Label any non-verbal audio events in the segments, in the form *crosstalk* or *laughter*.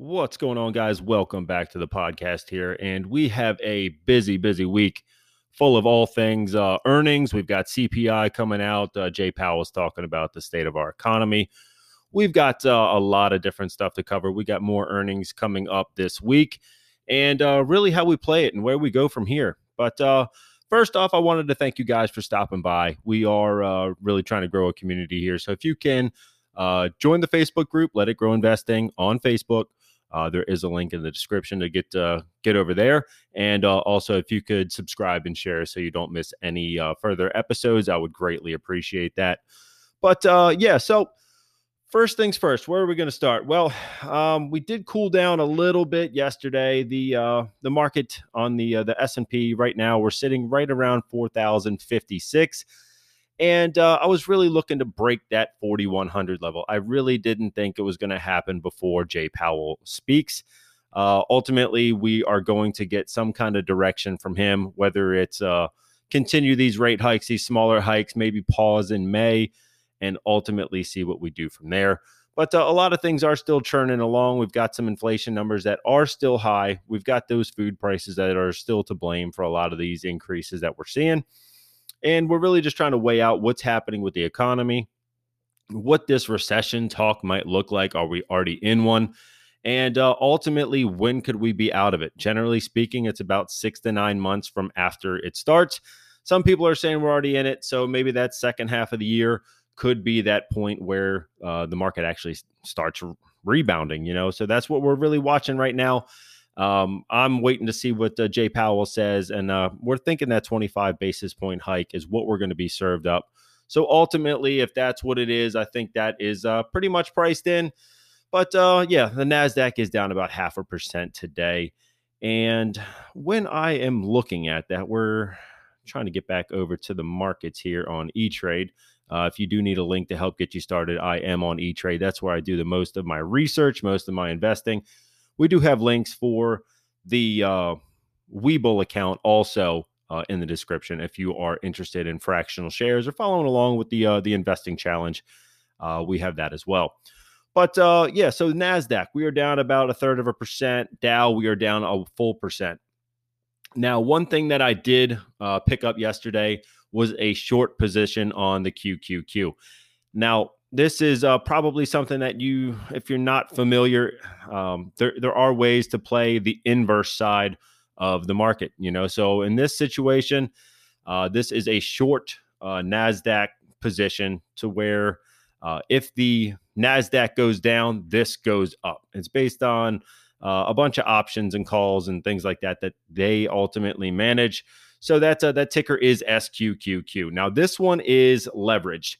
What's going on, guys? Welcome back to the podcast here. And we have a busy, busy week full of all things uh, earnings. We've got CPI coming out. Uh, Jay Powell's talking about the state of our economy. We've got uh, a lot of different stuff to cover. We got more earnings coming up this week and uh, really how we play it and where we go from here. But uh, first off, I wanted to thank you guys for stopping by. We are uh, really trying to grow a community here. So if you can join the Facebook group, Let It Grow Investing on Facebook uh, there is a link in the description to get uh, get over there, and uh, also if you could subscribe and share so you don't miss any uh, further episodes, I would greatly appreciate that. But uh, yeah, so first things first, where are we going to start? Well, um, we did cool down a little bit yesterday. The uh, the market on the the S and P right now we're sitting right around four thousand fifty six. And uh, I was really looking to break that 4,100 level. I really didn't think it was going to happen before Jay Powell speaks. Uh, ultimately, we are going to get some kind of direction from him, whether it's uh, continue these rate hikes, these smaller hikes, maybe pause in May, and ultimately see what we do from there. But uh, a lot of things are still churning along. We've got some inflation numbers that are still high. We've got those food prices that are still to blame for a lot of these increases that we're seeing. And we're really just trying to weigh out what's happening with the economy, what this recession talk might look like. Are we already in one? And uh, ultimately, when could we be out of it? Generally speaking, it's about six to nine months from after it starts. Some people are saying we're already in it. So maybe that second half of the year could be that point where uh, the market actually starts rebounding, you know? So that's what we're really watching right now. Um, I'm waiting to see what uh, Jay Powell says, and uh, we're thinking that 25 basis point hike is what we're going to be served up. So ultimately, if that's what it is, I think that is uh, pretty much priced in. But uh, yeah, the Nasdaq is down about half a percent today, and when I am looking at that, we're trying to get back over to the markets here on E Trade. Uh, if you do need a link to help get you started, I am on E Trade. That's where I do the most of my research, most of my investing. We do have links for the uh, Webull account also uh, in the description if you are interested in fractional shares or following along with the uh, the investing challenge. Uh, we have that as well. But uh, yeah, so Nasdaq we are down about a third of a percent. Dow we are down a full percent. Now, one thing that I did uh, pick up yesterday was a short position on the QQQ. Now, this is uh, probably something that you, if you're not familiar, um, there there are ways to play the inverse side of the market. You know, so in this situation, uh, this is a short uh, Nasdaq position to where uh, if the Nasdaq goes down, this goes up. It's based on uh, a bunch of options and calls and things like that that they ultimately manage. So that uh, that ticker is SQQQ. Now this one is leveraged.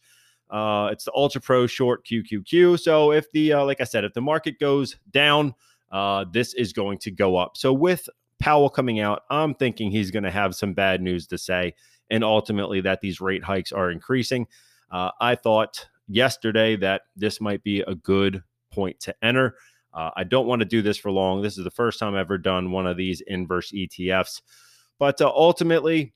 Uh, it's the Ultra Pro Short QQQ. So if the, uh, like I said, if the market goes down, uh, this is going to go up. So with Powell coming out, I'm thinking he's going to have some bad news to say, and ultimately that these rate hikes are increasing. Uh, I thought yesterday that this might be a good point to enter. Uh, I don't want to do this for long. This is the first time I've ever done one of these inverse ETFs, but uh, ultimately,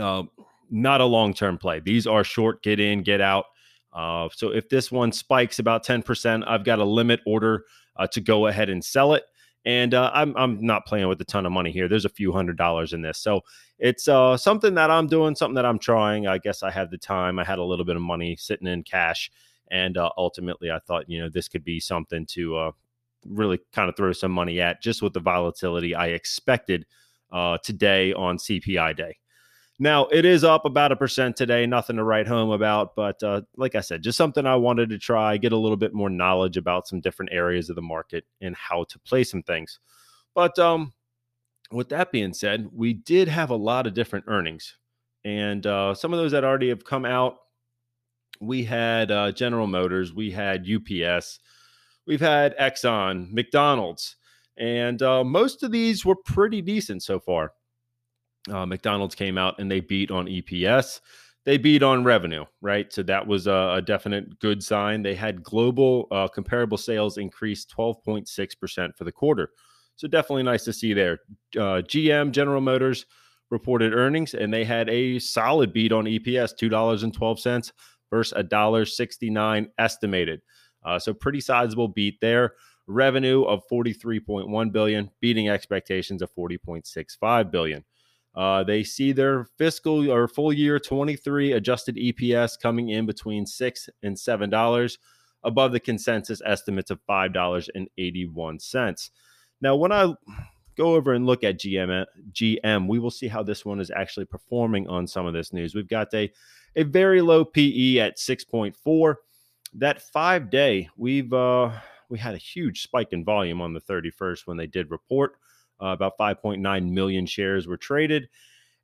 uh, not a long term play. These are short, get in, get out. Uh, so if this one spikes about 10%, I've got a limit order uh, to go ahead and sell it. And uh, I'm, I'm not playing with a ton of money here. There's a few hundred dollars in this. So it's uh, something that I'm doing, something that I'm trying. I guess I had the time. I had a little bit of money sitting in cash. And uh, ultimately, I thought, you know, this could be something to uh, really kind of throw some money at just with the volatility I expected today on CPI day. Now, it is up about a percent today, nothing to write home about, but uh, like I said, just something I wanted to try, get a little bit more knowledge about some different areas of the market and how to play some things. But um, with that being said, we did have a lot of different earnings, and uh, some of those that already have come out. We had uh, General Motors, we had UPS, we've had Exxon, McDonald's, and uh, most of these were pretty decent so far. Uh, McDonald's came out and they beat on EPS. They beat on revenue, right? So that was a, a definite good sign. They had global uh, comparable sales increase 12.6% for the quarter. So definitely nice to see there. Uh, GM, General Motors, reported earnings and they had a solid beat on EPS, $2.12 versus $1.69 estimated. Uh, so pretty sizable beat there. Revenue of 43.1 billion, beating expectations of 40.65 billion. Uh, they see their fiscal or full year 23 adjusted EPS coming in between six and seven dollars, above the consensus estimates of five dollars and 81 cents. Now, when I go over and look at GM, GM, we will see how this one is actually performing on some of this news. We've got a a very low PE at 6.4. That five day, we've uh, we had a huge spike in volume on the 31st when they did report. Uh, about 5.9 million shares were traded.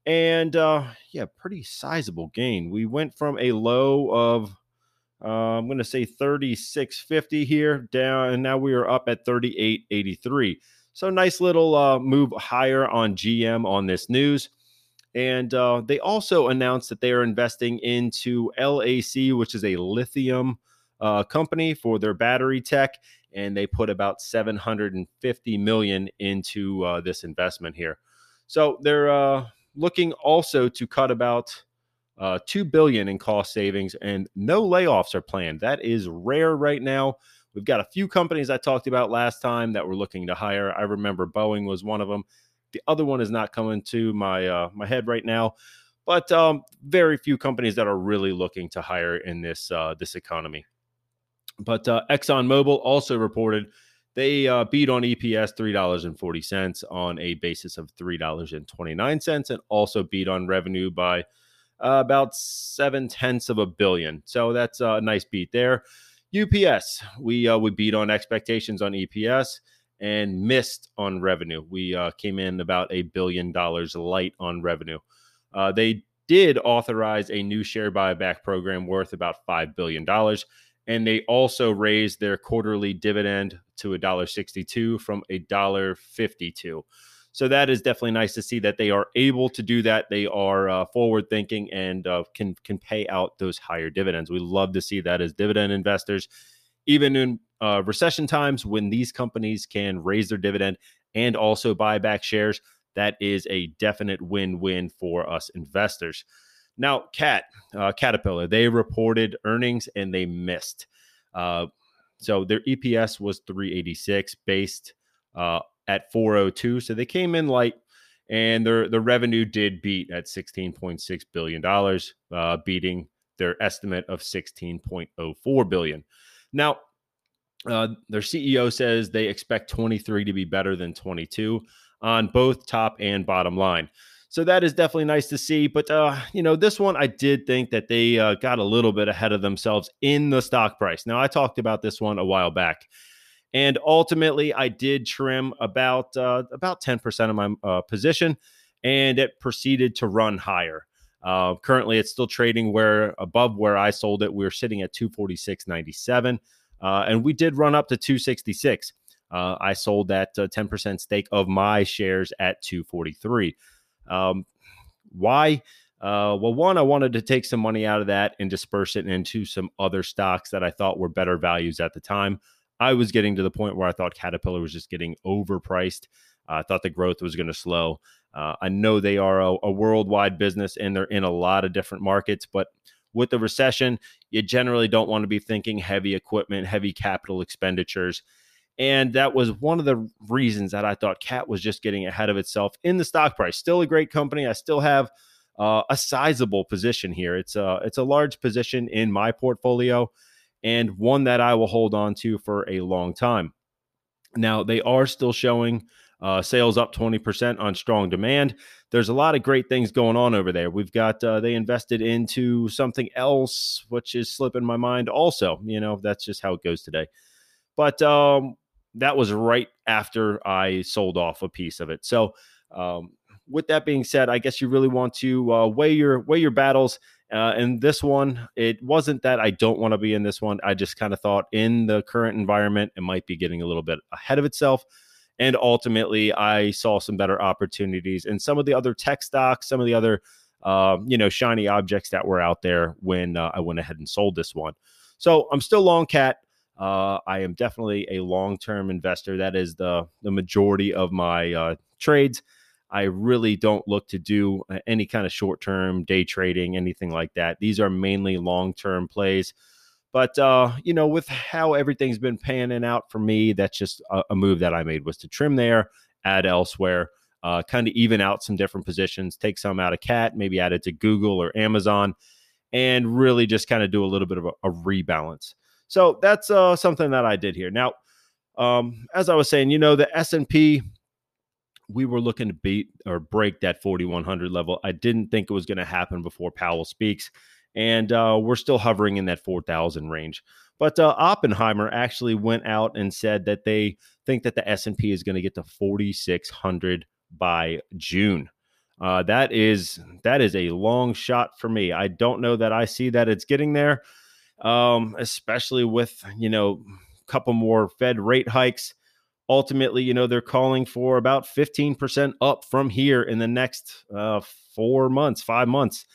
And uh, yeah, pretty sizable gain. We went from a low of, uh, I'm going to say 36.50 here down, and now we are up at 38.83. So nice little uh, move higher on GM on this news. And uh, they also announced that they are investing into LAC, which is a lithium uh, company for their battery tech and they put about 750 million into uh, this investment here. So they're uh, looking also to cut about uh, two billion in cost savings, and no layoffs are planned. That is rare right now. We've got a few companies I talked about last time that were looking to hire. I remember Boeing was one of them. The other one is not coming to my uh, my head right now, but um, very few companies that are really looking to hire in this uh, this economy. But uh, ExxonMobil also reported they uh, beat on EPS $3.40 on a basis of $3.29 and also beat on revenue by uh, about seven tenths of a billion. So that's a nice beat there. UPS, we uh, we beat on expectations on EPS and missed on revenue. We uh, came in about a billion dollars light on revenue. Uh, they did authorize a new share buyback program worth about $5 billion and they also raised their quarterly dividend to $1.62 from $1.52. So that is definitely nice to see that they are able to do that. They are uh, forward thinking and uh, can can pay out those higher dividends. We love to see that as dividend investors, even in uh, recession times when these companies can raise their dividend and also buy back shares. That is a definite win win for us investors. Now, Cat, uh, Caterpillar, they reported earnings and they missed. Uh, so their EPS was 386 based uh, at 402. So they came in light and their, their revenue did beat at $16.6 billion, uh, beating their estimate of 16.04 billion. Now, uh, their CEO says they expect 23 to be better than 22 on both top and bottom line. So that is definitely nice to see. But, uh, you know, this one, I did think that they uh, got a little bit ahead of themselves in the stock price. Now, I talked about this one a while back. And ultimately, I did trim about uh, about 10% of my uh, position, and it proceeded to run higher. Uh, currently, it's still trading where above where I sold it. We are sitting at 246.97, uh, and we did run up to 266. Uh, I sold that 10% uh, stake of my shares at 243. Um, why? Uh, well, one, I wanted to take some money out of that and disperse it into some other stocks that I thought were better values at the time. I was getting to the point where I thought Caterpillar was just getting overpriced. Uh, I thought the growth was going to slow. Uh, I know they are a, a, worldwide business and they're in a lot of different markets, but with the recession, you generally don't want to be thinking heavy equipment, heavy capital expenditures. And that was one of the reasons that I thought Cat was just getting ahead of itself in the stock price. Still a great company. I still have uh, a sizable position here. It's a it's a large position in my portfolio, and one that I will hold on to for a long time. Now they are still showing uh, sales up 20% on strong demand. There's a lot of great things going on over there. We've got uh, they invested into something else, which is slipping my mind. Also, you know that's just how it goes today. But um, that was right after I sold off a piece of it. So, um, with that being said, I guess you really want to uh, weigh your weigh your battles. Uh, and this one, it wasn't that I don't want to be in this one. I just kind of thought in the current environment, it might be getting a little bit ahead of itself. And ultimately, I saw some better opportunities and some of the other tech stocks, some of the other, uh, you know, shiny objects that were out there when uh, I went ahead and sold this one. So I'm still long cat. Uh, I am definitely a long term investor. That is the the majority of my uh, trades. I really don't look to do uh, any kind of short term day trading, anything like that. These are mainly long term plays. But uh, you know, with how everything's been panning out for me, that's just a, a move that I made was to trim there, add elsewhere, uh, kind of even out some different positions, take some out of Cat, maybe add it to Google or Amazon, and really just kind of do a little bit of a, a rebalance. So that's uh, something that I did here. Now, um, as I was saying, you know, the S and P we were looking to beat or break that 4100 level. I didn't think it was going to happen before Powell speaks, and uh, we're still hovering in that 4000 range. But uh, Oppenheimer actually went out and said that they think that the S&P is going to get to 4600 by June. Uh, that is that is a long shot for me. I don't know that I see that it's getting there, um, especially with you know a couple more Fed rate hikes ultimately, you know, they're calling for about 15% up from here in the next uh, four months, five months.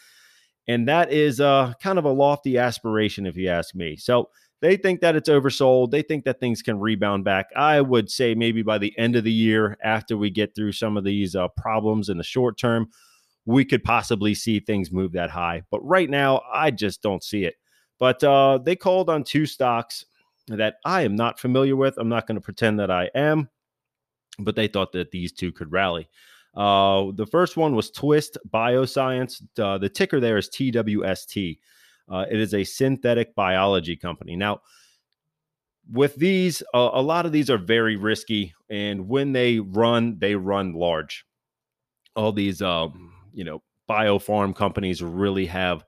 And that is uh, kind of a lofty aspiration, if you ask me. So they think that it's oversold. They think that things can rebound back. I would say maybe by the end of the year, after we get through some of these uh, problems in the short term, we could possibly see things move that high. But right now, I just don't see it. But uh, they called on two stocks that I am not familiar with. I'm not going to pretend that I am, but they thought that these two could rally. Uh, the first one was Twist Bioscience. Uh, the ticker there is TWST. Uh, it is a synthetic biology company. Now, with these, a lot of these are very risky, and when they run, they run large. All these, um, you know, biopharma companies really have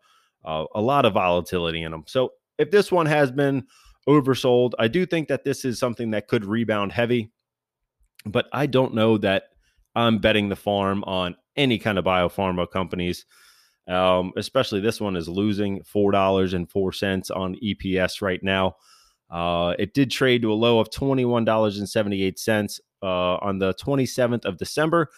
uh, a lot of volatility in them. So, if this one has been oversold. I do think that this is something that could rebound heavy, but I don't know that I'm betting the farm on any kind of biopharma companies. Um, especially this one is losing four dollars and four cents on EPS right now. Uh, it did trade to a low of twenty one dollars and seventy eight cents uh, on the twenty seventh of December,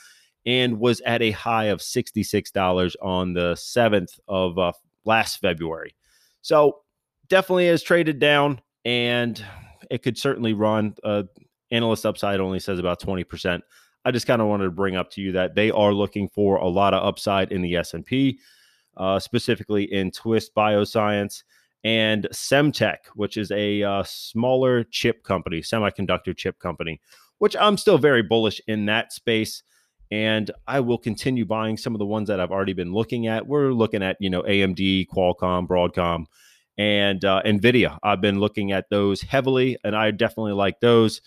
and was at a high of sixty six dollars on the seventh of uh, last February. So definitely has traded down and it could certainly run. Uh, analyst upside only says about 20%. I just kind of wanted to bring up to you that they are looking for a lot of upside in the S&P, uh, specifically in Twist Bioscience and Semtech, which is a uh, smaller chip company, semiconductor chip company, which I'm still very bullish in that space. And I will continue buying some of the ones that I've already been looking at. We're looking at, you know, AMD, Qualcomm, Broadcom, and uh, Nvidia. I've been looking at those heavily, and I definitely like those.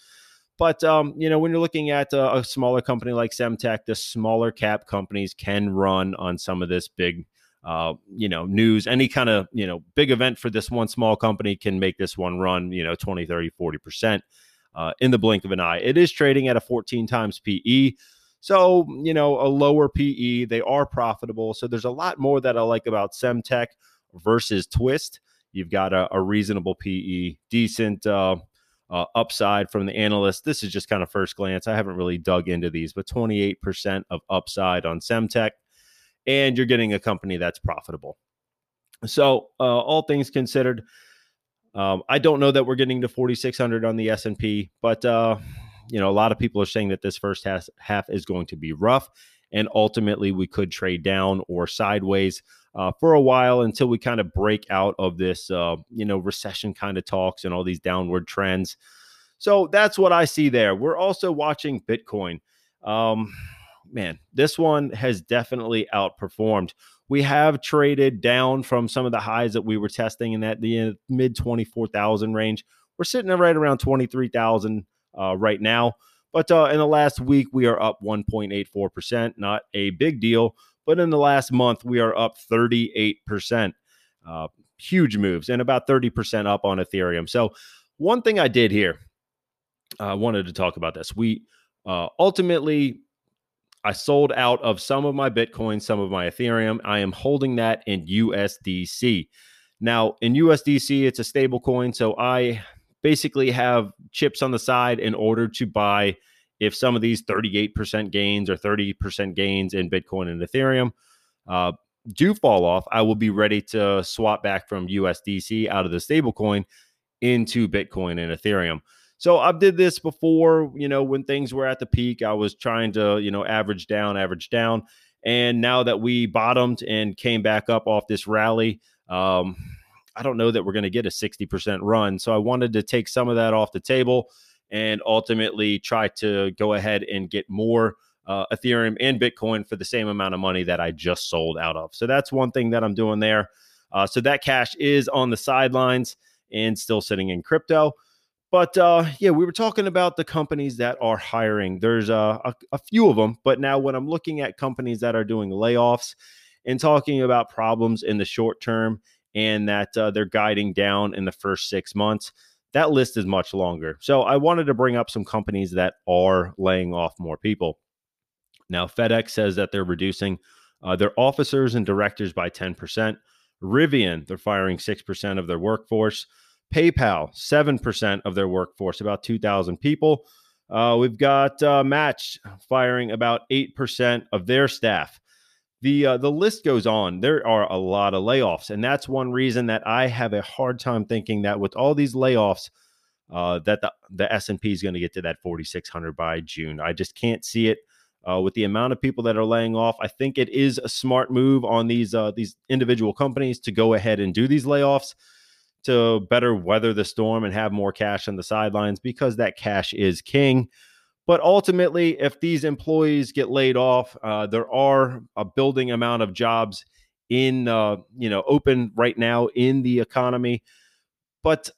But um, you know, when you're looking at a, a, smaller company like Semtech, the smaller cap companies can run on some of this big, uh, you know, news. Any kind of you know big event for this one small company can make this one run, you know, 20, 30, 40 percent uh, in the blink of an eye. It is trading at a 14 times PE. So, you know, a lower PE, they are profitable. So there's a lot more that I like about Semtech versus Twist. You've got a, a reasonable PE, decent uh, uh, upside from the analyst. This is just kind of first glance. I haven't really dug into these, but 28% of upside on Semtech, and you're getting a company that's profitable. So, uh, all things considered, um, I don't know that we're getting to 4,600 on the S and P, but uh, you know, a lot of people are saying that this first half, half is going to be rough, and ultimately we could trade down or sideways uh, for a while until we kind of break out of this, uh, you know, recession kind of talks and all these downward trends. So that's what I see there. We're also watching Bitcoin. Um, man, this one has definitely outperformed. We have traded down from some of the highs that we were testing in that the uh, mid 24,000 range. We're sitting right around 23,000 uh, right now. But uh, in the last week, we are up 1.84%. Not a big deal. But in the last month, we are up 38%. Uh, huge moves and about 30% up on Ethereum. So, one thing I did here, I wanted to talk about this. We uh, ultimately, I sold out of some of my Bitcoin, some of my Ethereum. I am holding that in USDC. Now, in USDC, it's a stable coin. So, I basically have chips on the side in order to buy if some of these 38% gains or 30% gains in Bitcoin and Ethereum uh, do fall off, I will be ready to swap back from USDC out of the stablecoin into Bitcoin and Ethereum. So I've did this before, you know, when things were at the peak, I was trying to, you know, average down, average down. And now that we bottomed and came back up off this rally, um, I don't know that we're going to get a 60% run. So I wanted to take some of that off the table and ultimately try to go ahead and get more uh, Ethereum and Bitcoin for the same amount of money that I just sold out of. So that's one thing that I'm doing there. Uh, so that cash is on the sidelines and still sitting in crypto. But uh, yeah, we were talking about the companies that are hiring. There's uh, a, a few of them, but now when I'm looking at companies that are doing layoffs and talking about problems in the short term and that uh, they're guiding down in the first six months, that list is much longer. So I wanted to bring up some companies that are laying off more people. Now, FedEx says that they're reducing uh, their officers and directors by 10%. Rivian, they're firing 6% of their workforce. PayPal, 7% of their workforce, about 2,000 people. Uh, we've got uh, Match firing about 8% of their staff. The, uh, the list goes on. There are a lot of layoffs. And that's one reason that I have a hard time thinking that with all these layoffs, uh, that the, the S&P is going to get to that 4,600 by June. I just can't see it. Uh, with the amount of people that are laying off, I think it is a smart move on these uh, these individual companies to go ahead and do these layoffs to better weather the storm and have more cash on the sidelines because that cash is king. But ultimately, if these employees get laid off, uh, there are a building amount of jobs in uh, you know open right now in the economy. But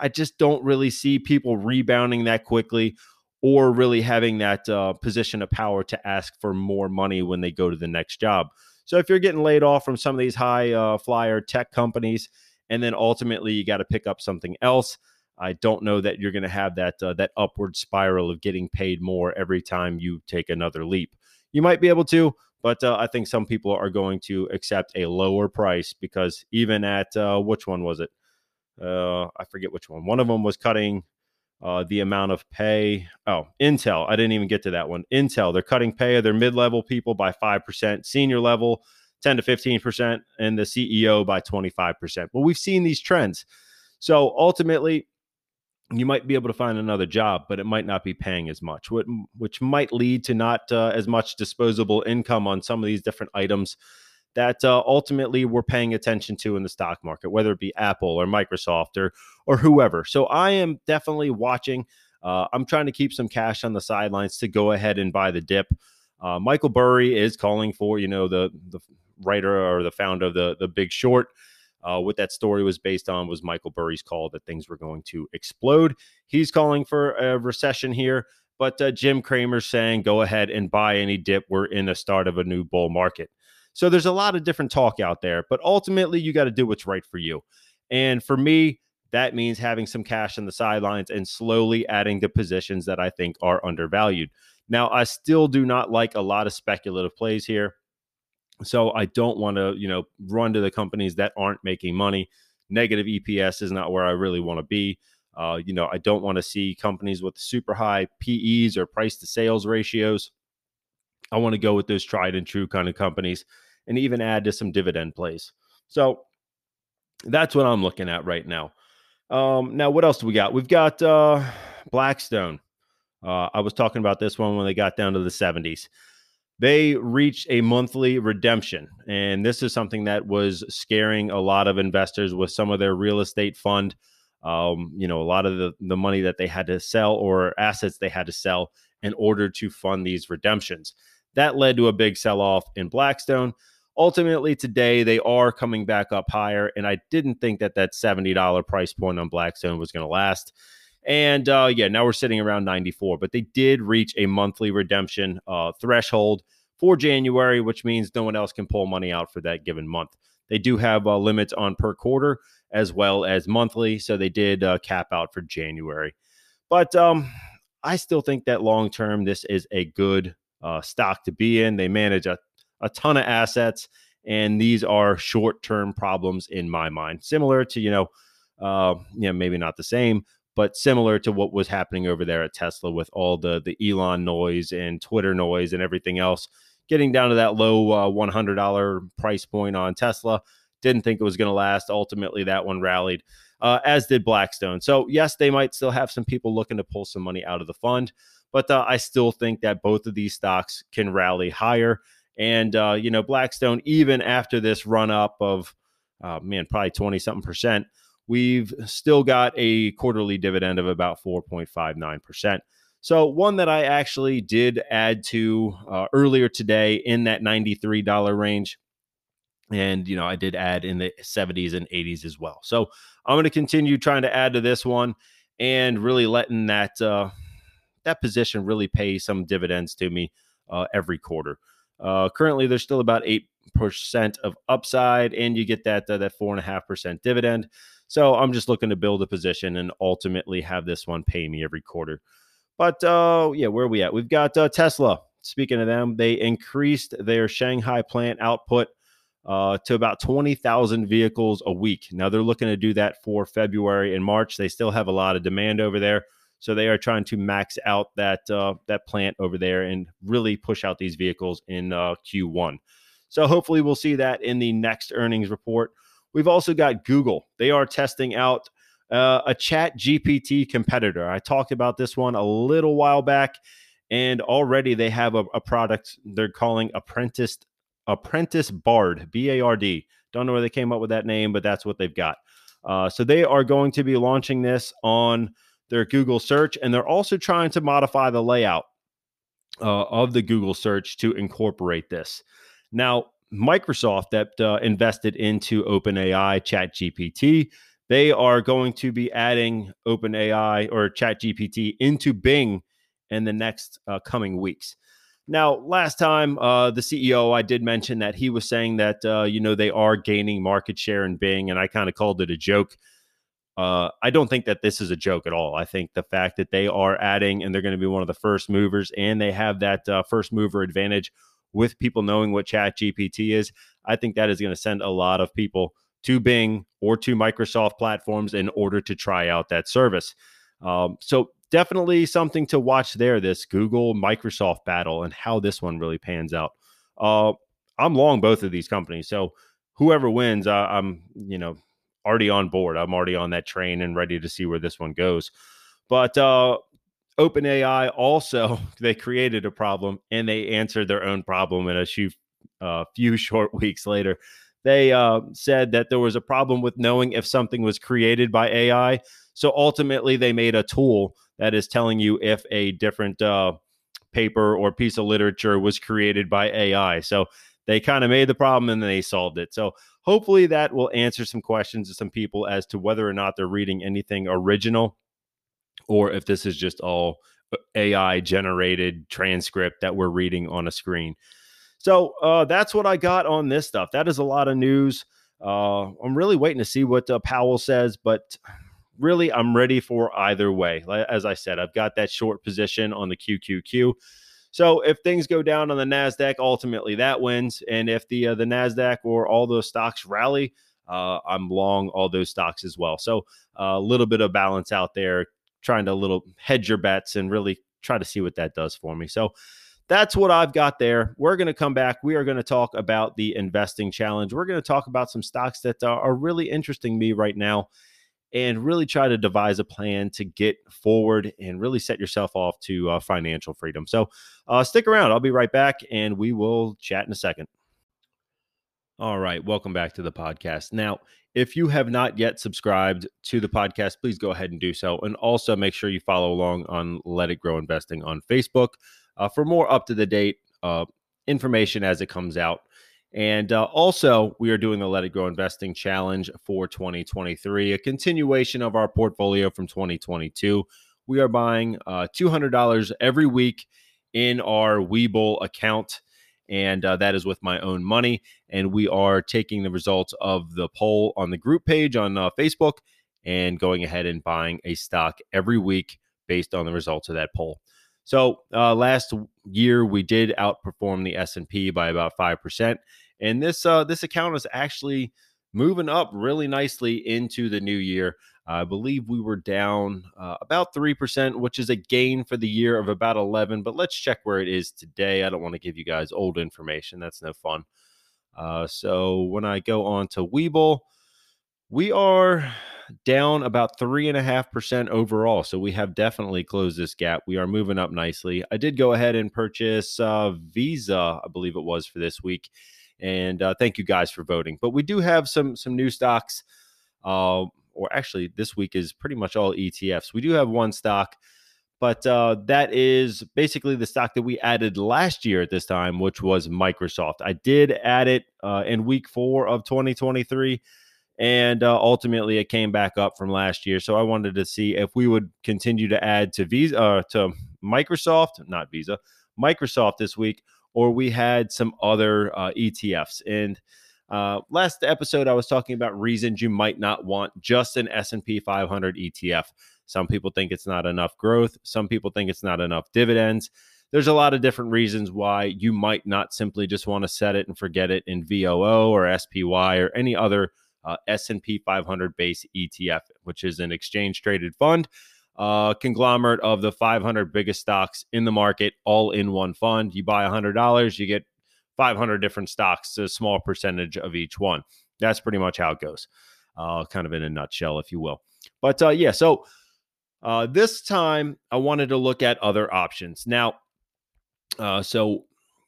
I just don't really see people rebounding that quickly or really having that uh, position of power to ask for more money when they go to the next job. So if you're getting laid off from some of these high uh, flyer tech companies, and then ultimately you got to pick up something else. I don't know that you're going to have that uh, that upward spiral of getting paid more every time you take another leap. You might be able to, but uh, I think some people are going to accept a lower price because even at uh, which one was it? Uh, I forget which one. One of them was cutting uh, the amount of pay. Oh, Intel. I didn't even get to that one. Intel. They're cutting pay of their mid-level people by five percent. Senior level 10 to 15%, and the CEO by 25%. But we've seen these trends. So ultimately, you might be able to find another job, but it might not be paying as much, which might lead to not uh, as much disposable income on some of these different items that uh, ultimately we're paying attention to in the stock market, whether it be Apple or Microsoft or or whoever. So I am definitely watching. Uh, I'm trying to keep some cash on the sidelines to go ahead and buy the dip. Uh, Michael Burry is calling for you know the the writer or the founder of the the Big Short. Uh, what that story was based on was Michael Burry's call that things were going to explode. He's calling for a recession here, but uh, Jim Cramer's saying go ahead and buy any dip. We're in the start of a new bull market. So there's a lot of different talk out there, but ultimately you got to do what's right for you. And for me, that means having some cash on the sidelines and slowly adding the positions that I think are undervalued. Now, I still do not like a lot of speculative plays here. So I don't want to, you know, run to the companies that aren't making money. Negative EPS is not where I really want to be. Uh, you know, I don't want to see companies with super high PEs or price to sales ratios. I want to go with those tried and true kind of companies and even add to some dividend plays. So that's what I'm looking at right now. Um, now, what else do we got? We've got uh, Blackstone. Uh, I was talking about this one when they got down to the 70s they reached a monthly redemption. And this is something that was scaring a lot of investors with some of their real estate fund. Um, you know, a lot of the, the money that they had to sell or assets they had to sell in order to fund these redemptions. That led to a big sell off in Blackstone. Ultimately, today they are coming back up higher. And I didn't think that that $70 price point on Blackstone was going to last. And uh, yeah, now we're sitting around 94, but they did reach a monthly redemption uh, threshold for January, which means no one else can pull money out for that given month. They do have uh, limits on per quarter as well as monthly, so they did uh, cap out for January. But um, I still think that long term, this is a good uh, stock to be in. They manage a, a ton of assets, and these are short term problems in my mind, similar to you know, uh, you know, maybe not the same, but similar to what was happening over there at Tesla with all the the Elon noise and Twitter noise and everything else, getting down to that low uh, $100 price point on Tesla. Didn't think it was going to last. Ultimately, that one rallied, uh, as did Blackstone. So yes, they might still have some people looking to pull some money out of the fund, but uh, I still think that both of these stocks can rally higher. And uh, you know, Blackstone, even after this run up of uh, man, probably twenty something percent we've still got a quarterly dividend of about 4.59%. So, one that I actually did add to uh, earlier today in that $93 range. And, you know, I did add in the 70s and 80s as well. So, I'm going to continue trying to add to this one and really letting that, uh, that position really pay some dividends to me uh, every quarter. Uh, currently, there's still about 8% of upside, and you get that, uh, that 4.5% dividend. So I'm just looking to build a position and ultimately have this one pay me every quarter. But uh, yeah, where are we at? We've got uh, Tesla. Speaking of them, they increased their Shanghai plant output uh, to about 20,000 vehicles a week. Now they're looking to do that for February and March. They still have a lot of demand over there. So they are trying to max out that uh, that plant over there and really push out these vehicles in uh, Q1. So hopefully we'll see that in the next earnings report. We've also got Google. They are testing out uh, a Chat GPT competitor. I talked about this one a little while back, and already they have a, a product they're calling Apprentice Apprentice Bard B A R D. Don't know where they came up with that name, but that's what they've got. Uh, so they are going to be launching this on their Google search, and they're also trying to modify the layout uh, of the Google search to incorporate this. Now, Microsoft that uh, invested into OpenAI, ChatGPT. They are going to be adding OpenAI or ChatGPT into Bing in the next uh, coming weeks. Now, last time uh, the CEO, I did mention that he was saying that uh, you know they are gaining market share in Bing, and I kind of called it a joke. Uh, I don't think that this is a joke at all. I think the fact that they are adding and they're going to be one of the first movers, and they have that uh, first mover advantage with people knowing what Chat GPT is, I think that is going to send a lot of people to Bing or to Microsoft platforms in order to try out that service. Um, so definitely something to watch there. This Google Microsoft battle and how this one really pans out. Uh, I'm long both of these companies, so whoever wins, I'm you know already on board. I'm already on that train and ready to see where this one goes. But uh, OpenAI also *laughs* they created a problem and they answered their own problem in a few uh, few *laughs* short weeks later. They uh, said that there was a problem with knowing if something was created by AI. So ultimately, they made a tool that is telling you if a different uh, paper or piece of literature was created by AI. So they kind of made the problem and they solved it. So hopefully that will answer some questions to some people as to whether or not they're reading anything original or if this is just all uh, AI generated transcript that we're reading on a screen. So uh, that's what I got on this stuff. That is a lot of news. Uh, I'm really waiting to see what uh, Powell says, but really, I'm ready for either way. As I said, I've got that short position on the QQQ. So if things go down on the Nasdaq, ultimately that wins, and if the uh, the Nasdaq or all those stocks rally, uh, I'm long all those stocks as well. So a little bit of balance out there trying to little hedge your bets and really try to see what that does for me. So that's what I've got there. We're going to come back. We are going to talk about the investing challenge. We're going to talk about some stocks that are really interesting me right now and really try to devise a plan to get forward and really set yourself off to uh, financial freedom. So uh, stick around. I'll be right back and we will chat in a second. All right. Welcome back to the podcast. Now, if you have not yet subscribed to the podcast, please go ahead and do so. And also make sure you follow along on Let It Grow Investing on Facebook uh, for more up to the date uh, information as it comes out. And uh, also, we are doing the Let It Grow Investing Challenge for 2023, a continuation of our portfolio from 2022. We are buying uh, $200 every week in our Webull account and uh, that is with my own money. And we are taking the results of the poll on the group page on uh, Facebook and going ahead and buying a stock every week based on the results of that poll. So uh, last year we did outperform the S and P by about five percent, and this uh, this account is actually moving up really nicely into the new year. I believe we were down uh, about 3%, which is a gain for the year of about 11. But let's check where it is today. I don't want to give you guys old information. That's no fun. Uh, so when I go on to Webull, we are down about three and a half percent overall. So we have definitely closed this gap. We are moving up nicely. I did go ahead and purchase uh, Visa, I believe it was for this week, and uh, thank you guys for voting. But we do have some some new stocks. Or actually this week is pretty much all ETFs. We do have one stock, but uh, that is basically the stock that we added last year at this time, which was Microsoft. I did add it uh, in week four of 2023, and uh, ultimately it came back up from last year. So I wanted to see if we would continue to add to Visa uh, to Microsoft, not Visa, Microsoft this week, or we had some other uh, ETFs and uh, last episode, I was talking about reasons you might not want just an S&P 500 ETF. Some people think it's not enough growth. Some people think it's not enough dividends. There's a lot of different reasons why you might not simply just want to set it and forget it in VOO or SPY or any other uh, S&P 500 base ETF, which is an exchange traded fund, uh, conglomerate of the 500 biggest stocks in the market, all in one fund. You buy $100, you get 500 different stocks, a small percentage of each one. That's pretty much how it goes, uh, kind of in a nutshell, if you will. But uh, yeah, so uh, this time I wanted to look at other options. Now, uh, so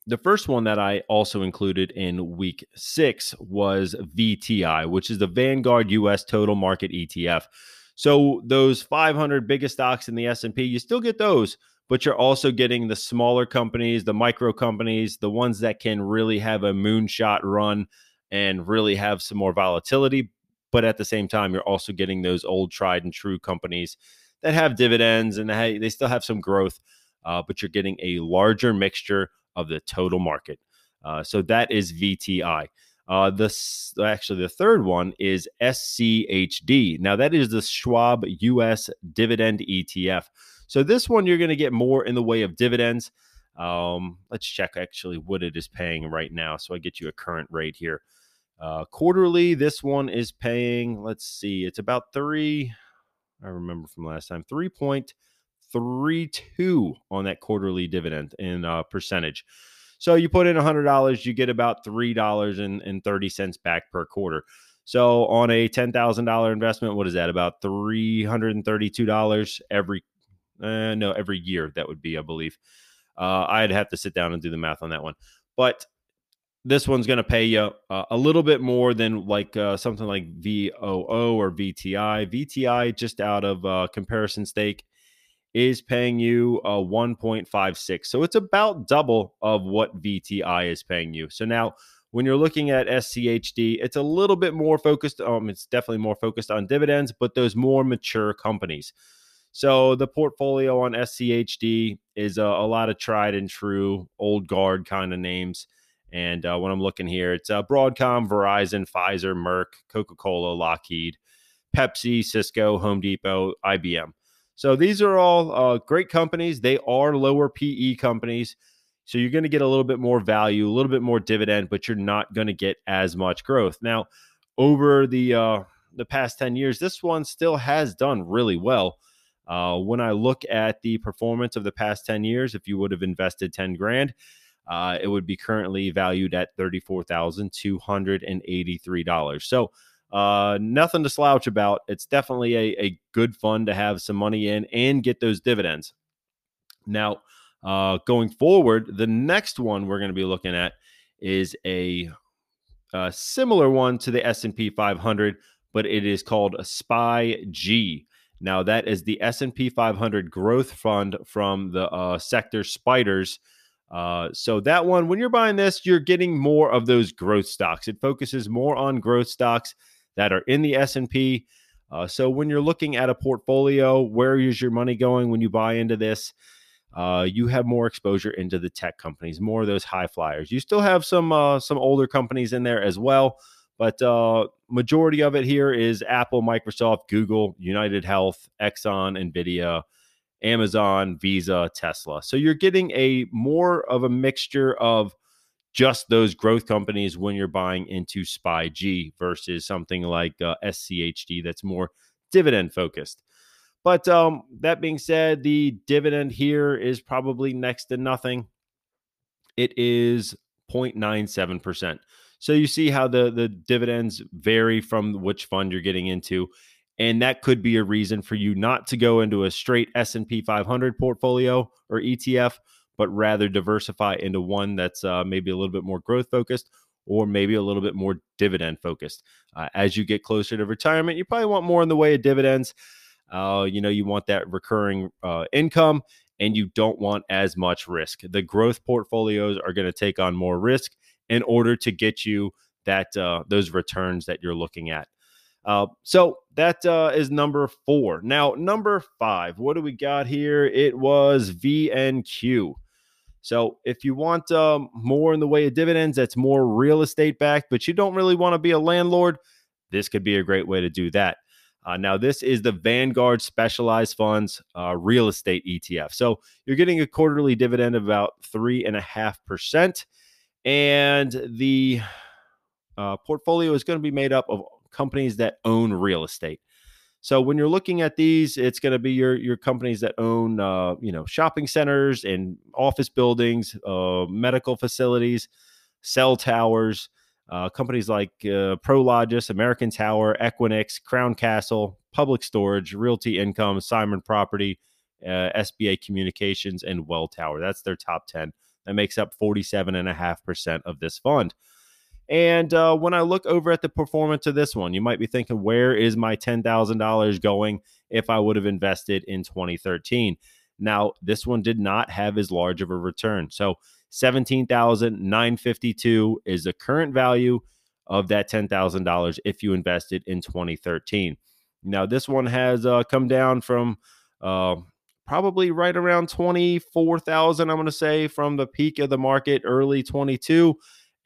the first one that I also included in week six was VTI, which is the Vanguard US Total Market ETF. So those 500 biggest stocks in the S&P, you still get those, but you're also getting the smaller companies, the micro companies, the ones that can really have a moonshot run and really have some more volatility. But at the same time, you're also getting those old tried and true companies that have dividends and they, still have some growth, uh, but you're getting a larger mixture of the total market. Uh, so that is VTI. Uh, this actually the third one is SCHD. Now that is the Schwab US Dividend ETF. So this one, you're going to get more in the way of dividends. Um, let's check actually what it is paying right now. So I get you a current rate here. Uh, quarterly, this one is paying, let's see, it's about three. I remember from last time, 3.32 on that quarterly dividend in uh, percentage. So you put in $100, you get about $3.30 back per quarter. So on a $10,000 investment, what is that? About $332 every uh, no, every year that would be, I believe. Uh, I'd have to sit down and do the math on that one. But this one's going to pay you uh, a little bit more than like uh, something like VOO or VTI. VTI, just out of uh, comparison stake, is paying you a 1.56. So it's about double of what VTI is paying you. So now, when you're looking at SCHD, it's a little bit more focused. Um, it's definitely more focused on dividends, but those more mature companies. So the portfolio on SCHD is a, a lot of tried and true old guard kind of names. And uh, when I'm looking here, it's uh, Broadcom, Verizon, Pfizer, Merck, Coca Cola, Lockheed, Pepsi, Cisco, Home Depot, IBM. So these are all uh, great companies. They are lower PE companies. So you're going to get a little bit more value, a little bit more dividend, but you're not going to get as much growth. Now, over the uh, the past 10 years, this one still has done really well. Uh, when I look at the performance of the past 10 years, if you would have invested 10 grand, uh, it would be currently valued at $34,283. So, uh, nothing to slouch about. It's definitely a, a good fund to have some money in and get those dividends. Now, uh, going forward, the next one we're going to be looking at is a, a similar one to the S&P 500, but it is called a SPY G. Now that is the S&P 500 growth fund from the uh, sector spiders. Uh, so that one, when you're buying this, you're getting more of those growth stocks. It focuses more on growth stocks that are in the S&P. Uh, so when you're looking at a portfolio, where is your money going when you buy into this? Uh, you have more exposure into the tech companies, more of those high flyers. You still have some uh, some older companies in there as well, but uh, majority of it here is Apple, Microsoft, Google, United Health, Exxon, Nvidia, Amazon, Visa, Tesla. So you're getting a more of a mixture of just those growth companies when you're buying into SPY G versus something like uh, SCHD that's more dividend focused. But um, that being said, the dividend here is probably next to nothing. It is 0.97%. So you see how the the dividends vary from which fund you're getting into and that could be a reason for you not to go into a straight S&P 500 portfolio or ETF but rather diversify into one that's uh, maybe a little bit more growth focused or maybe a little bit more dividend focused. Uh, as you get closer to retirement, you probably want more in the way of dividends. Uh, you know, you want that recurring uh, income and you don't want as much risk. The growth portfolios are going to take on more risk in order to get you that uh, those returns that you're looking at. Uh, so that uh, is number four. Now, number five, what do we got here? It was VNQ. So if you want um, more in the way of dividends, that's more real estate backed, but you don't really want to be a landlord, this could be a great way to do that. Uh, now, this is the Vanguard Specialized Funds uh, Real Estate ETF. So you're getting a quarterly dividend of about three and the uh, portfolio is going to be made up of companies that own real estate. So when you're looking at these, it's going to be your your companies that own uh, you know shopping centers and office buildings, uh, medical facilities, cell towers. Uh, companies like uh, Prologis, American Tower, Equinix, Crown Castle, Public Storage, Realty Income, Simon Property, uh, SBA Communications, and Welltower. That's their top 10. That makes up 47.5% of this fund. And uh, when I look over at the performance of this one, you might be thinking, where is my $10,000 going if I would have invested in 2013? Now, this one did not have as large of a return. So 17,952 is the current value of that $10,000 if you invested in 2013. Now, this one has uh, come down from uh, probably right around 24,000, I'm going to say, from the peak of the market early 22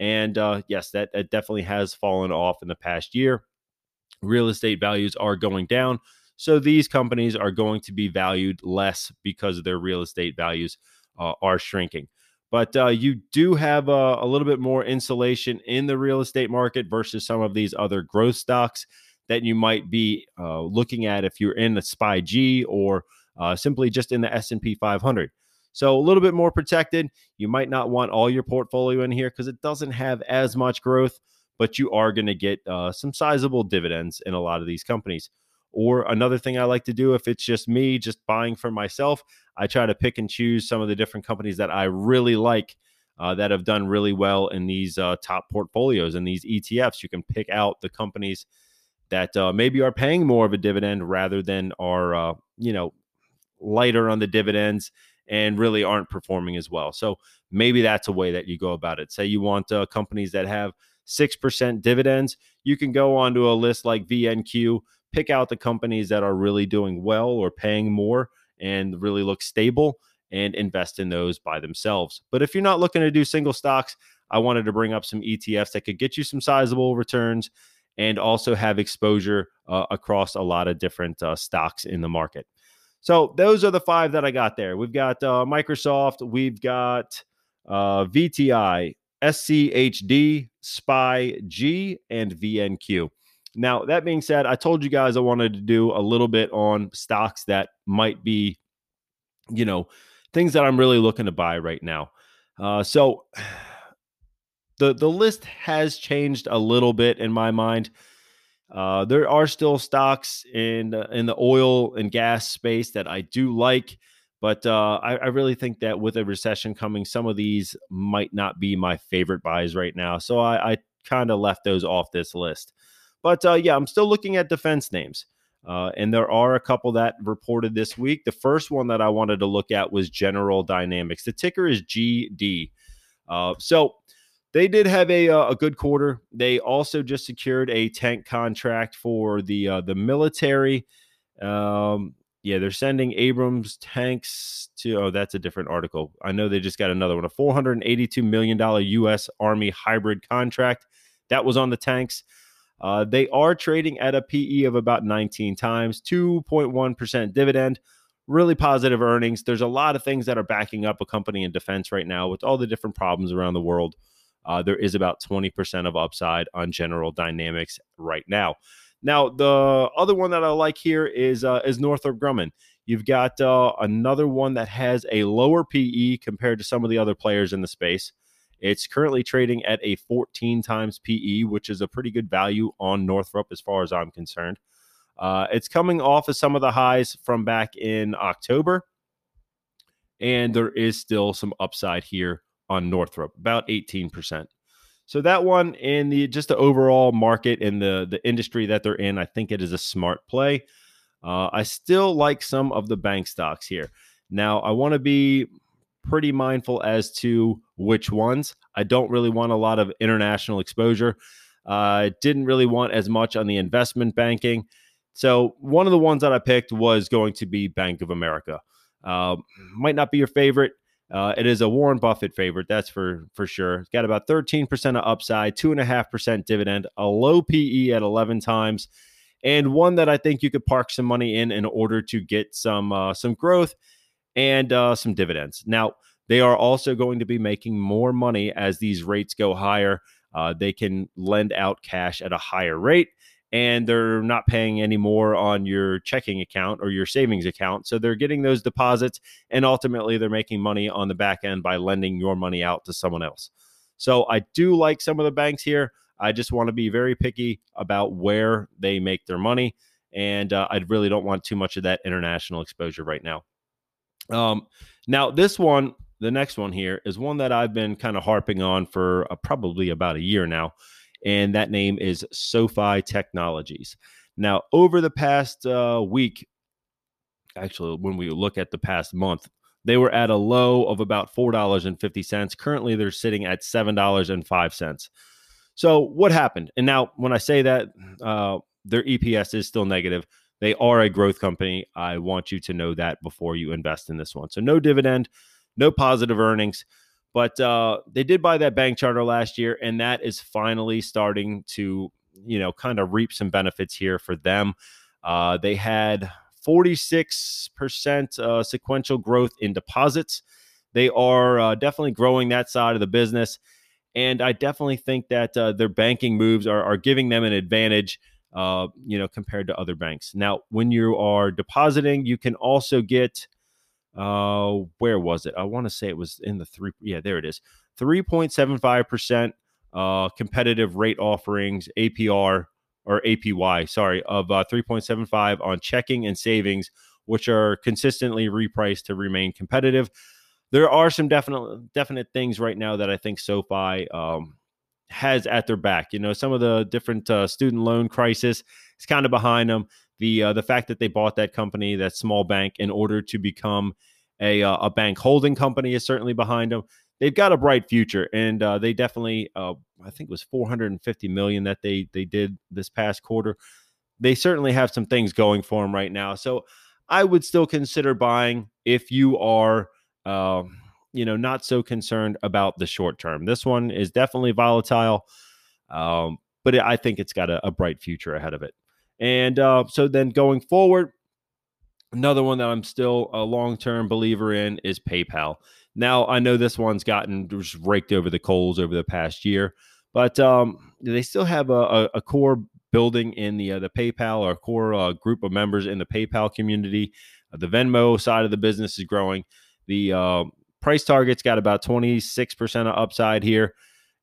and uh, yes, that, that definitely has fallen off in the past year. Real estate values are going down. So these companies are going to be valued less because their real estate values uh, are shrinking. But uh, you do have uh, a little bit more insulation in the real estate market versus some of these other growth stocks that you might be uh, looking at if you're in the SPY-G or uh, simply just in the S&P 500. So a little bit more protected. You might not want all your portfolio in here because it doesn't have as much growth, but you are going to get uh, some sizable dividends in a lot of these companies. Or another thing I like to do if it's just me, just buying for myself, I try to pick and choose some of the different companies that I really like uh, that have done really well in these uh, top portfolios and these ETFs. You can pick out the companies that uh, maybe are paying more of a dividend rather than are, uh, you know, lighter on the dividends and really aren't performing as well. So maybe that's a way that you go about it. Say you want uh, companies that have 6% dividends, you can go onto a list like VNQ, pick out the companies that are really doing well or paying more and really look stable and invest in those by themselves. But if you're not looking to do single stocks, I wanted to bring up some ETFs that could get you some sizable returns and also have exposure uh, across a lot of different uh, stocks in the market. So those are the five that I got there. We've got uh, Microsoft, we've got uh, VTI, SCHD, SPY G, and VNQ. Now, that being said, I told you guys I wanted to do a little bit on stocks that might be, you know, things that I'm really looking to buy right now. Uh, so *sighs* the the list has changed a little bit in my mind. Uh, there are still stocks in in the oil and gas space that I do like, but uh, I, I, really think that with a recession coming, some of these might not be my favorite buys right now. So I, I kind of left those off this list. But uh, yeah, I'm still looking at defense names. Uh, and there are a couple that reported this week. The first one that I wanted to look at was General Dynamics. The ticker is GD. Uh, so they did have a uh, a good quarter. They also just secured a tank contract for the uh, the military. Um, yeah, they're sending Abrams tanks to. Oh, that's a different article. I know they just got another one, a 482 million dollar U.S. Army hybrid contract. That was on the tanks. Uh, they are trading at a PE of about 19 times, 2.1 percent dividend. Really positive earnings. There's a lot of things that are backing up a company in defense right now with all the different problems around the world uh, there is about 20% of upside on General Dynamics right now. Now, the other one that I like here is uh, is Northrop Grumman. You've got uh, another one that has a lower PE compared to some of the other players in the space. It's currently trading at a 14 times PE, which is a pretty good value on Northrop as far as I'm concerned. Uh, it's coming off of some of the highs from back in October, and there is still some upside here on Northrop, about 18%. So that one in the just the overall market and the the industry that they're in, I think it is a smart play. Uh, I still like some of the bank stocks here. Now I want to be pretty mindful as to which ones. I don't really want a lot of international exposure. I uh, didn't really want as much on the investment banking. So one of the ones that I picked was going to be Bank of America. Uh, might not be your favorite. Uh, it is a Warren Buffett favorite, that's for for sure. It's got about 13% of upside, two and a half percent dividend, a low PE at 11 times, and one that I think you could park some money in in order to get some uh, some growth and uh, some dividends. Now they are also going to be making more money as these rates go higher. Uh, they can lend out cash at a higher rate and they're not paying any more on your checking account or your savings account. So they're getting those deposits and ultimately they're making money on the back end by lending your money out to someone else. So I do like some of the banks here. I just want to be very picky about where they make their money. And uh, I really don't want too much of that international exposure right now. Um, now, this one, the next one here, is one that I've been kind of harping on for uh, probably about a year now and that name is SoFi Technologies. Now, over the past uh, week, actually, when we look at the past month, they were at a low of about $4.50. Currently, they're sitting at $7.05. So, what happened? And now, when I say that, uh, their EPS is still negative. They are a growth company. I want you to know that before you invest in this one. So, no dividend, no positive earnings. But uh, they did buy that bank charter last year, and that is finally starting to, you know, kind of reap some benefits here for them. Uh, they had 46% uh, sequential growth in deposits. They are uh, definitely growing that side of the business. And I definitely think that uh, their banking moves are, are giving them an advantage, uh, you know, compared to other banks. Now, when you are depositing, you can also get uh, where was it? I want to say it was in the three. Yeah, there it is. 3.75% uh, competitive rate offerings, APR or APY, sorry, of uh, 3.75 on checking and savings, which are consistently repriced to remain competitive. There are some definite definite things right now that I think SoFi um, has at their back. You know, some of the different uh, student loan crisis is kind of behind them the uh, the fact that they bought that company, that small bank, in order to become a uh, a bank holding company is certainly behind them. They've got a bright future, and uh, they definitely, uh, I think it was 450 million that they they did this past quarter. They certainly have some things going for them right now. So I would still consider buying if you are, uh, you know, not so concerned about the short term. This one is definitely volatile, um, but I think it's got a, a bright future ahead of it. And uh, so then going forward, another one that I'm still a long term believer in is PayPal. Now, I know this one's gotten just raked over the coals over the past year, but um, they still have a, a, a, core building in the uh, the PayPal or core uh, group of members in the PayPal community. Uh, the Venmo side of the business is growing. The uh, price target's got about 26% of upside here.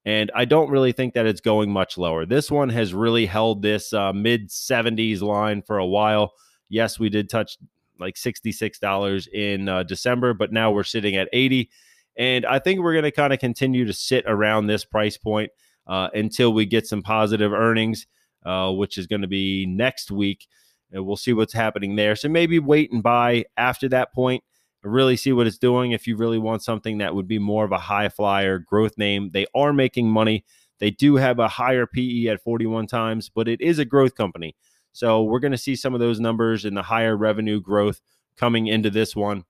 And I don't really think that it's going much lower. This one has really held this uh, mid 70s line for a while. Yes, we did touch like $66 in uh, December, but now we're sitting at 80. And I think we're going to kind of continue to sit around this price point uh, until we get some positive earnings, uh, which is going to be next week. And we'll see what's happening there. So maybe wait and buy after that point really see what it's doing. If you really want something that would be more of a high flyer growth name, they are making money. They do have a higher PE at 41 times, but it is a growth company. So we're going to see some of those numbers and the higher revenue growth coming into this one.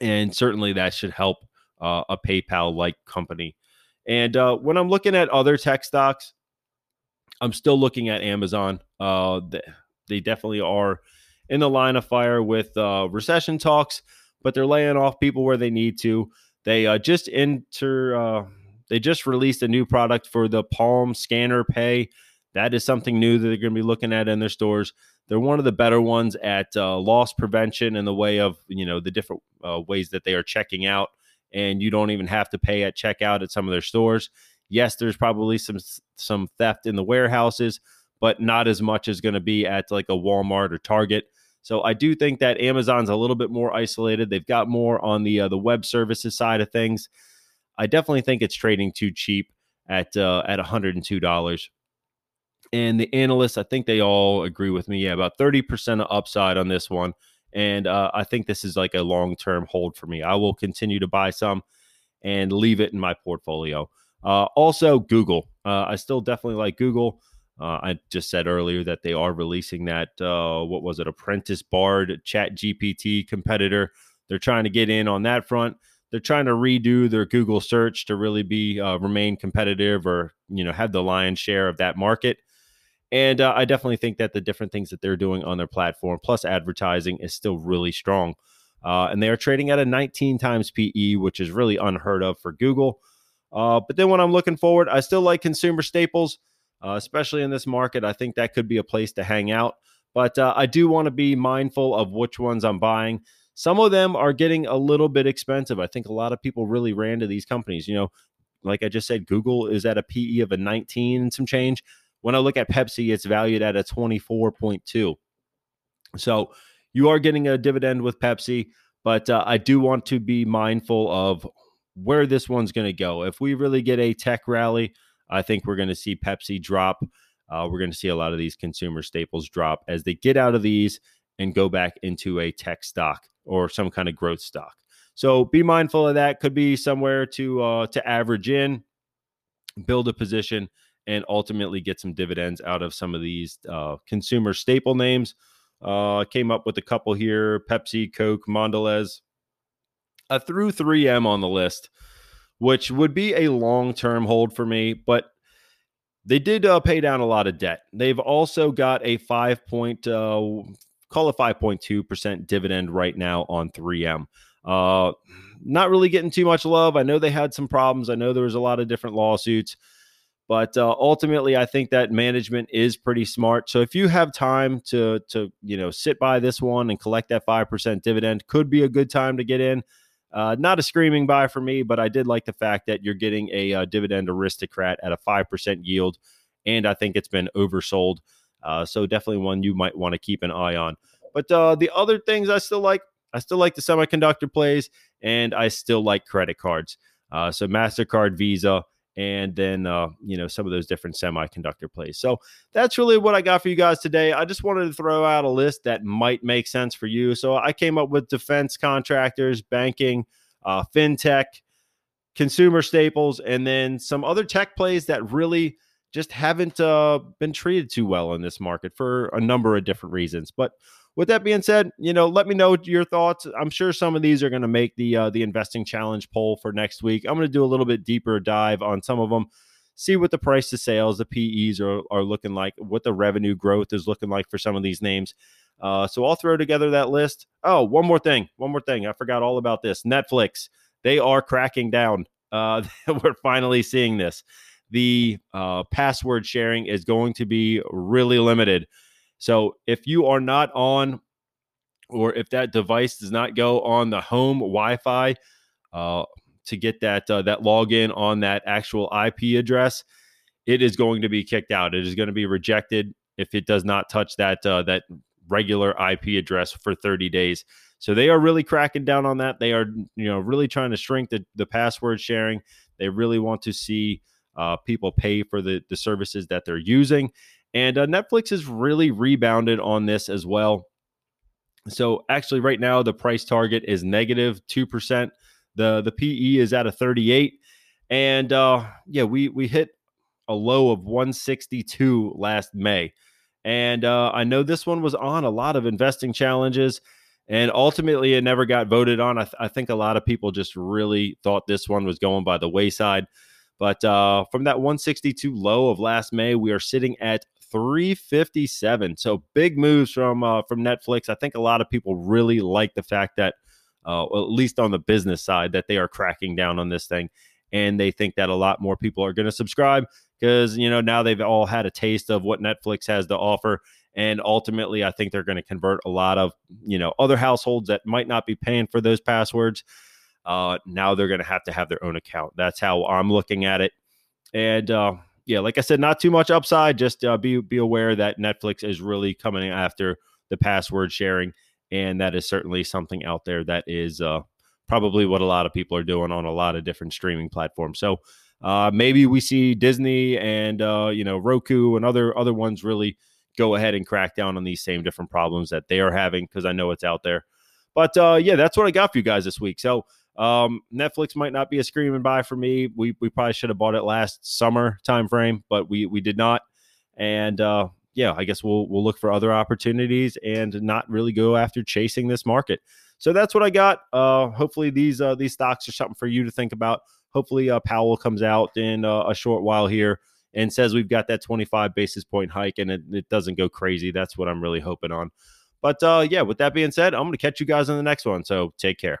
And certainly that should help uh, a PayPal like company. And uh, when I'm looking at other tech stocks, I'm still looking at Amazon. Uh, they, definitely are in the line of fire with uh, recession talks but they're laying off people where they need to. They uh, just enter. Uh, they just released a new product for the Palm Scanner Pay. That is something new that they're going to be looking at in their stores. They're one of the better ones at uh, loss prevention in the way of you know the different uh, ways that they are checking out, and you don't even have to pay at checkout at some of their stores. Yes, there's probably some some theft in the warehouses, but not as much as going to be at like a Walmart or Target. So I do think that Amazon's a little bit more isolated. They've got more on the uh, the web services side of things. I definitely think it's trading too cheap at uh, at $102. And the analysts, I think they all agree with me. Yeah, about 30% of upside on this one. And uh, I think this is like a long term hold for me. I will continue to buy some and leave it in my portfolio. Uh, also, Google. Uh, I still definitely like Google. Uh, I just said earlier that they are releasing that, uh, what was it, Apprentice Bard Chat GPT competitor. They're trying to get in on that front. They're trying to redo their Google search to really be uh, remain competitive or you know have the lion's share of that market. And uh, I definitely think that the different things that they're doing on their platform, plus advertising, is still really strong. Uh, and they are trading at a 19 times PE, which is really unheard of for Google. Uh, but then when I'm looking forward, I still like consumer staples, uh, especially in this market. I think that could be a place to hang out. But uh, I do want to be mindful of which ones I'm buying. Some of them are getting a little bit expensive. I think a lot of people really ran to these companies. You know, like I just said, Google is at a PE of a 19 and some change. When I look at Pepsi, it's valued at a 24.2. So you are getting a dividend with Pepsi, but uh, I do want to be mindful of where this one's going to go. If we really get a tech rally, I think we're going to see Pepsi drop. Uh, we're going to see a lot of these consumer staples drop as they get out of these and go back into a tech stock or some kind of growth stock. So be mindful of that. Could be somewhere to uh, to average in, build a position, and ultimately get some dividends out of some of these uh, consumer staple names. Uh, came up with a couple here: Pepsi, Coke, Mondelez. I threw 3M on the list, which would be a long-term hold for me, but they did uh, pay down a lot of debt. They've also got a five point uh, call it 5.2% dividend right now on 3M. Uh, not really getting too much love. I know they had some problems. I know there was a lot of different lawsuits, but uh, ultimately, I think that management is pretty smart. So if you have time to to you know sit by this one and collect that five percent dividend, could be a good time to get in. Uh, not a screaming buy for me, but I did like the fact that you're getting a, uh, dividend aristocrat at a five percent yield, and I think it's been oversold. Uh, so definitely one you might want to keep an eye on. But uh, the other things I still like, I still like the semiconductor plays, and I still like credit cards. Uh, so Mastercard, Visa, and then uh, you know some of those different semiconductor plays. So that's really what I got for you guys today. I just wanted to throw out a list that might make sense for you. So I came up with defense contractors, banking, uh, fintech, consumer staples, and then some other tech plays that really just haven't uh, been treated too well in this market for a number of different reasons. But with that being said, you know, let me know your thoughts. I'm sure some of these are going to make the uh, the investing challenge poll for next week. I'm going to do a little bit deeper dive on some of them, see what the price to sales, the PEs are are looking like, what the revenue growth is looking like for some of these names. Uh, so I'll throw together that list. Oh, one more thing, one more thing. I forgot all about this. Netflix, they are cracking down. Uh, *laughs* we're finally seeing this the uh, password sharing is going to be really limited. So if you are not on, or if that device does not go on the home Wi-Fi uh, to get that uh, that login on that actual IP address, it is going to be kicked out. It is going to be rejected if it does not touch that uh, that regular IP address for 30 days. So they are really cracking down on that. They are, you know, really trying to shrink the, the password sharing. They really want to see uh, people pay for the, the services that they're using. And uh, Netflix has really rebounded on this as well. So actually, right now the price target is negative two percent. the The PE is at a thirty eight, and uh, yeah, we we hit a low of one sixty two last May, and uh, I know this one was on a lot of investing challenges, and ultimately it never got voted on. I, th- I think a lot of people just really thought this one was going by the wayside. But uh, from that 162 low of last May, we are sitting at 357. So big moves from uh, from Netflix. I think a lot of people really like the fact that, uh, at least on the business side, that they are cracking down on this thing, and they think that a lot more people are going to subscribe because you know now they've all had a taste of what Netflix has to offer. And ultimately, I think they're going to convert a lot of you know other households that might not be paying for those passwords. Uh, now they're going to have to have their own account. That's how I'm looking at it. And uh, yeah, like I said, not too much upside. Just uh, be be aware that Netflix is really coming after the password sharing, and that is certainly something out there that is uh, probably what a lot of people are doing on a lot of different streaming platforms. So uh, maybe we see Disney and uh, you know Roku and other other ones really go ahead and crack down on these same different problems that they are having because I know it's out there. But uh, yeah, that's what I got for you guys this week. So um, Netflix might not be a screaming buy for me. We we probably should have bought it last summer time frame, but we we did not. And uh, yeah, I guess we'll we'll look for other opportunities and not really go after chasing this market. So that's what I got. Uh, hopefully these uh, these stocks are something for you to think about. Hopefully uh, Powell comes out in uh, a short while here and says we've got that 25 basis point hike and it, it doesn't go crazy. That's what I'm really hoping on. But uh, yeah, with that being said, I'm going to catch you guys on the next one. So take care.